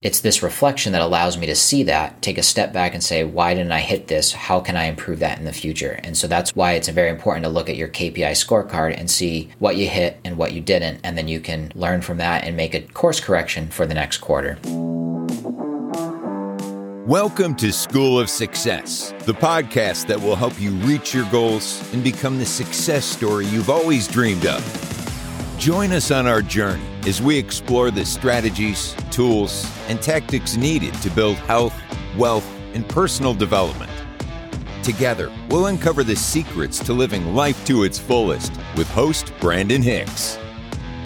it's this reflection that allows me to see that, take a step back and say, why didn't I hit this? How can I improve that in the future? And so that's why it's very important to look at your KPI scorecard and see what you hit and what you didn't. And then you can learn from that and make a course correction for the next quarter. Welcome to School of Success, the podcast that will help you reach your goals and become the success story you've always dreamed of. Join us on our journey as we explore the strategies, tools, and tactics needed to build health, wealth, and personal development. Together, we'll uncover the secrets to living life to its fullest with host Brandon Hicks.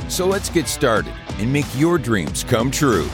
So let's get started and make your dreams come true.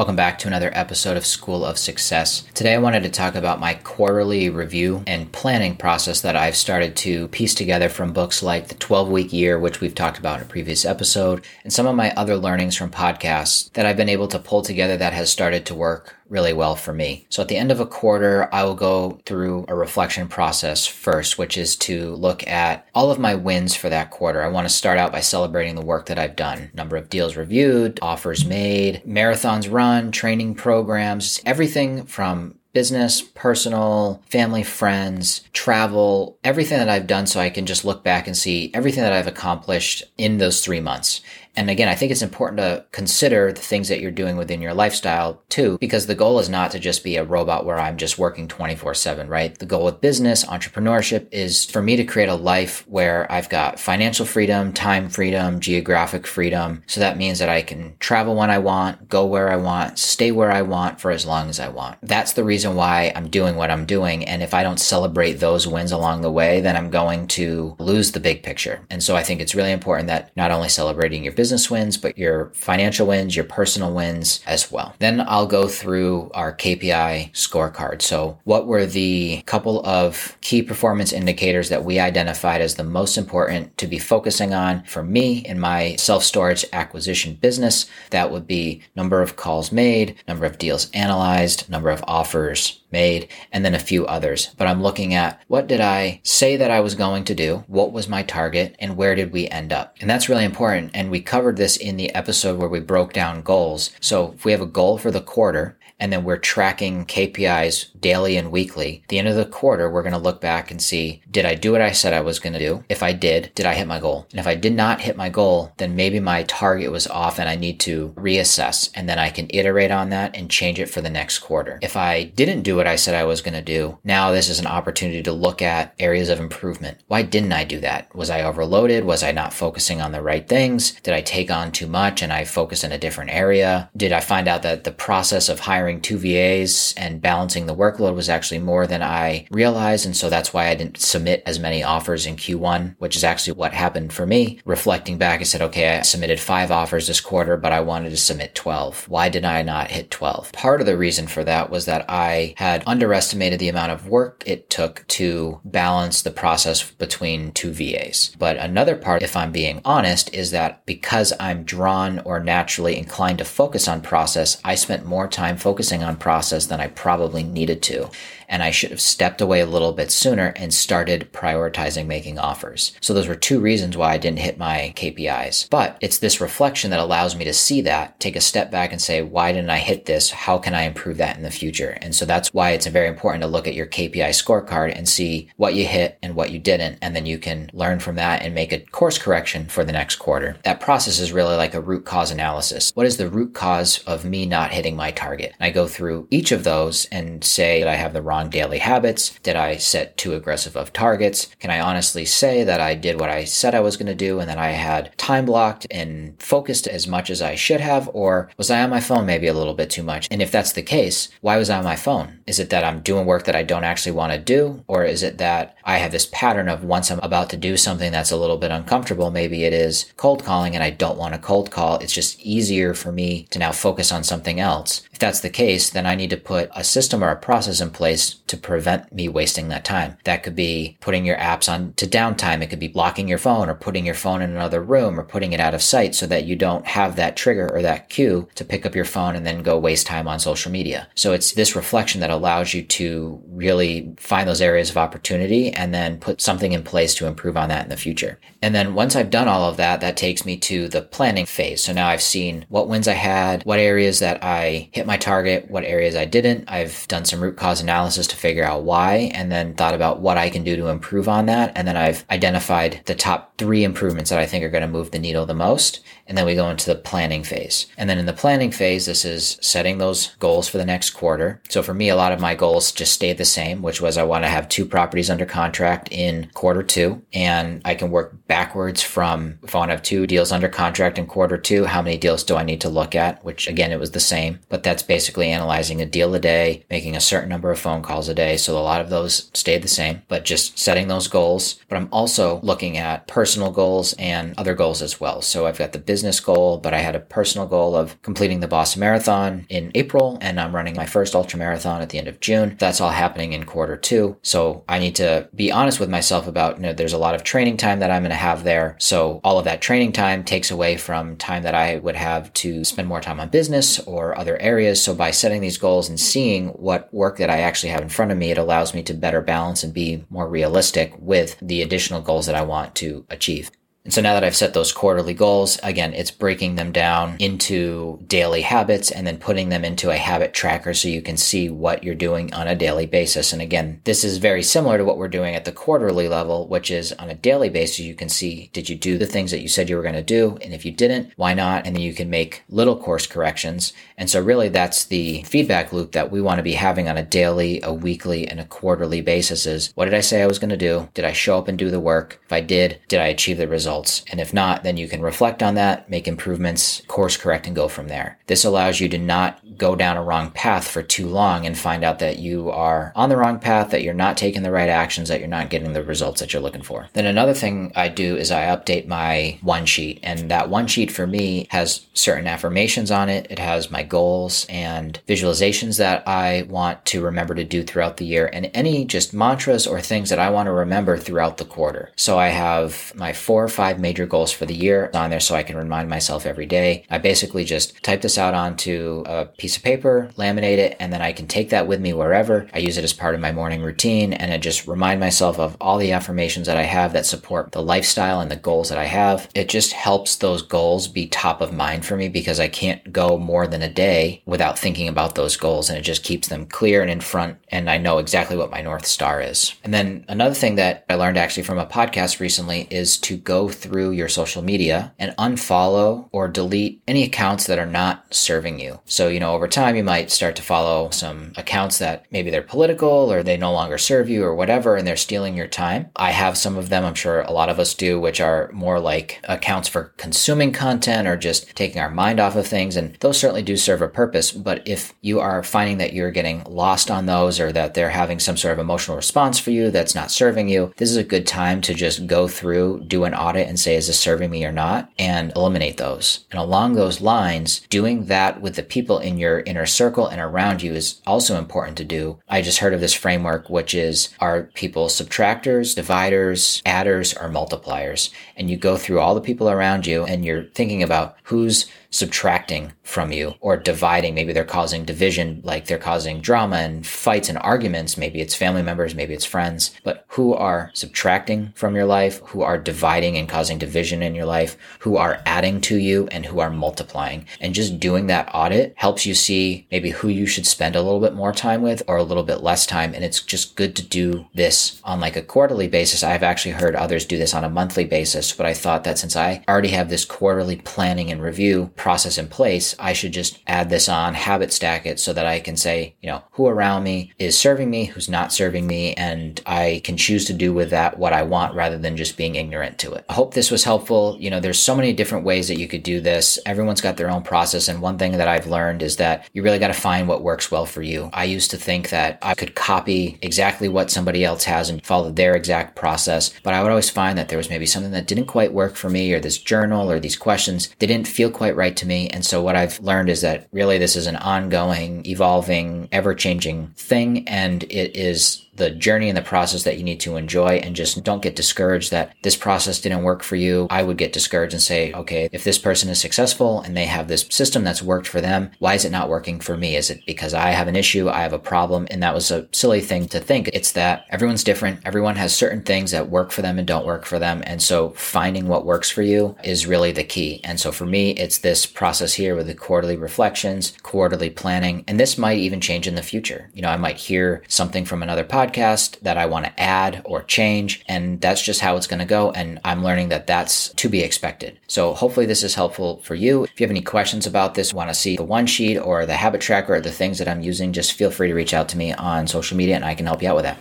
Welcome back to another episode of School of Success. Today I wanted to talk about my quarterly review and planning process that I've started to piece together from books like The 12 Week Year, which we've talked about in a previous episode, and some of my other learnings from podcasts that I've been able to pull together that has started to work really well for me. So at the end of a quarter, I will go through a reflection process first, which is to look at all of my wins for that quarter. I want to start out by celebrating the work that I've done. Number of deals reviewed, offers made, marathons run, training programs, everything from business, personal, family, friends, travel, everything that I've done so I can just look back and see everything that I've accomplished in those three months. And again, I think it's important to consider the things that you're doing within your lifestyle too, because the goal is not to just be a robot where I'm just working 24 7, right? The goal with business, entrepreneurship is for me to create a life where I've got financial freedom, time freedom, geographic freedom. So that means that I can travel when I want, go where I want, stay where I want for as long as I want. That's the reason why I'm doing what I'm doing. And if I don't celebrate those wins along the way, then I'm going to lose the big picture. And so I think it's really important that not only celebrating your business wins, but your financial wins, your personal wins as well. Then I'll go through our KPI scorecard. So, what were the couple of key performance indicators that we identified as the most important to be focusing on for me in my self storage acquisition business? That would be number of calls made, number of deals analyzed, number of offers made, and then a few others. But I'm looking at what did I say that I was going to do? What was my target? And where did we end up? And that's really important. And we covered this in the episode where we broke down goals. So if we have a goal for the quarter, and then we're tracking KPIs daily and weekly. At the end of the quarter, we're going to look back and see, did I do what I said I was going to do? If I did, did I hit my goal? And if I did not hit my goal, then maybe my target was off and I need to reassess and then I can iterate on that and change it for the next quarter. If I didn't do what I said I was going to do, now this is an opportunity to look at areas of improvement. Why didn't I do that? Was I overloaded? Was I not focusing on the right things? Did I take on too much and I focus in a different area? Did I find out that the process of hiring hiring two VAs and balancing the workload was actually more than I realized. And so that's why I didn't submit as many offers in Q1, which is actually what happened for me. Reflecting back, I said, okay, I submitted five offers this quarter, but I wanted to submit 12. Why did I not hit 12? Part of the reason for that was that I had underestimated the amount of work it took to balance the process between two VAs. But another part, if I'm being honest, is that because I'm drawn or naturally inclined to focus on process, I spent more time focusing focusing on process than I probably needed to and I should have stepped away a little bit sooner and started prioritizing making offers. So those were two reasons why I didn't hit my KPIs. But it's this reflection that allows me to see that, take a step back and say, why didn't I hit this? How can I improve that in the future? And so that's why it's very important to look at your KPI scorecard and see what you hit and what you didn't. And then you can learn from that and make a course correction for the next quarter. That process is really like a root cause analysis. What is the root cause of me not hitting my target? And I go through each of those and say that I have the wrong daily habits? Did I set too aggressive of targets? Can I honestly say that I did what I said I was going to do and that I had time blocked and focused as much as I should have? Or was I on my phone maybe a little bit too much? And if that's the case, why was I on my phone? Is it that I'm doing work that I don't actually want to do? Or is it that I have this pattern of once I'm about to do something that's a little bit uncomfortable, maybe it is cold calling and I don't want to cold call. It's just easier for me to now focus on something else that's the case, then I need to put a system or a process in place to prevent me wasting that time. That could be putting your apps on to downtime. It could be blocking your phone or putting your phone in another room or putting it out of sight so that you don't have that trigger or that cue to pick up your phone and then go waste time on social media. So it's this reflection that allows you to really find those areas of opportunity and then put something in place to improve on that in the future. And then once I've done all of that, that takes me to the planning phase. So now I've seen what wins I had, what areas that I hit my target, what areas I didn't. I've done some root cause analysis to figure out why and then thought about what I can do to improve on that. And then I've identified the top three improvements that I think are going to move the needle the most. And then we go into the planning phase. And then in the planning phase, this is setting those goals for the next quarter. So for me, a lot of my goals just stayed the same, which was I want to have two properties under contract in quarter two. And I can work backwards from if I want to have two deals under contract in quarter two, how many deals do I need to look at? Which again, it was the same, but that's basically analyzing a deal a day, making a certain number of phone calls a day. So a lot of those stayed the same, but just setting those goals. But I'm also looking at personal goals and other goals as well. So I've got the business business goal, but I had a personal goal of completing the Boston Marathon in April, and I'm running my first ultra marathon at the end of June. That's all happening in quarter two. So I need to be honest with myself about, you know, there's a lot of training time that I'm going to have there. So all of that training time takes away from time that I would have to spend more time on business or other areas. So by setting these goals and seeing what work that I actually have in front of me, it allows me to better balance and be more realistic with the additional goals that I want to achieve. And so now that I've set those quarterly goals, again, it's breaking them down into daily habits and then putting them into a habit tracker so you can see what you're doing on a daily basis. And again, this is very similar to what we're doing at the quarterly level, which is on a daily basis, you can see, did you do the things that you said you were going to do? And if you didn't, why not? And then you can make little course corrections. And so really that's the feedback loop that we want to be having on a daily, a weekly, and a quarterly basis is what did I say I was going to do? Did I show up and do the work? If I did, did I achieve the result? Results. And if not, then you can reflect on that, make improvements, course correct, and go from there. This allows you to not go down a wrong path for too long and find out that you are on the wrong path, that you're not taking the right actions, that you're not getting the results that you're looking for. Then another thing I do is I update my one sheet. And that one sheet for me has certain affirmations on it. It has my goals and visualizations that I want to remember to do throughout the year and any just mantras or things that I want to remember throughout the quarter. So I have my four or five major goals for the year on there so I can remind myself every day. I basically just type this out onto a piece of paper, laminate it, and then I can take that with me wherever. I use it as part of my morning routine and I just remind myself of all the affirmations that I have that support the lifestyle and the goals that I have. It just helps those goals be top of mind for me because I can't go more than a day without thinking about those goals and it just keeps them clear and in front and I know exactly what my North Star is. And then another thing that I learned actually from a podcast recently is to go through your social media and unfollow or delete any accounts that are not serving you. So, you know, over time, you might start to follow some accounts that maybe they're political or they no longer serve you or whatever, and they're stealing your time. I have some of them, I'm sure a lot of us do, which are more like accounts for consuming content or just taking our mind off of things. And those certainly do serve a purpose. But if you are finding that you're getting lost on those or that they're having some sort of emotional response for you that's not serving you, this is a good time to just go through, do an audit and say, is this serving me or not? And eliminate those. And along those lines, doing that with the people in your inner circle and around you is also important to do. I just heard of this framework, which is are people subtractors, dividers, adders, or multipliers? And you go through all the people around you and you're thinking about who's subtracting from you or dividing. Maybe they're causing division, like they're causing drama and fights and arguments. Maybe it's family members, maybe it's friends, but who are subtracting from your life, who are dividing and causing division in your life, who are adding to you and who are multiplying. And just doing that audit helps you see maybe who you should spend a little bit more time with or a little bit less time. And it's just good to do this on like a quarterly basis. I've actually heard others do this on a monthly basis, but I thought that since I already have this quarterly planning and review process in place, I should just add this on, habit stack it so that I can say, you know, who around me is serving me, who's not serving me, and I can choose to do with that what I want rather than just being ignorant to it. I hope this was helpful. You know, there's so many different ways that you could do this. Everyone's got their own process. And one thing that I've learned is that you really got to find what works well for you. I used to think that I could copy exactly what somebody else has and follow their exact process, but I would always find that there was maybe something that didn't quite work for me or this journal or these questions, didn't feel quite right right to me. And so what I've learned is that really this is an ongoing, evolving, ever changing thing. And it is the journey and the process that you need to enjoy and just don't get discouraged that this process didn't work for you. I would get discouraged and say, okay, if this person is successful and they have this system that's worked for them, why is it not working for me? Is it because I have an issue? I have a problem? And that was a silly thing to think. It's that everyone's different. Everyone has certain things that work for them and don't work for them. And so finding what works for you is really the key. And so for me, it's this process here with the quarterly reflections, quarterly planning, and this might even change in the future. You know, I might hear something from another podcast podcast that I want to add or change. And that's just how it's going to go. And I'm learning that that's to be expected. So hopefully this is helpful for you. If you have any questions about this, want to see the one sheet or the habit tracker or the things that I'm using, just feel free to reach out to me on social media and I can help you out with that.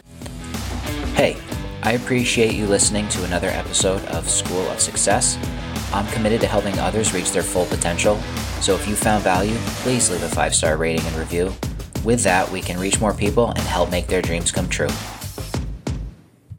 Hey, I appreciate you listening to another episode of School of Success. I'm committed to helping others reach their full potential. So if you found value, please leave a five star rating and review. With that, we can reach more people and help make their dreams come true.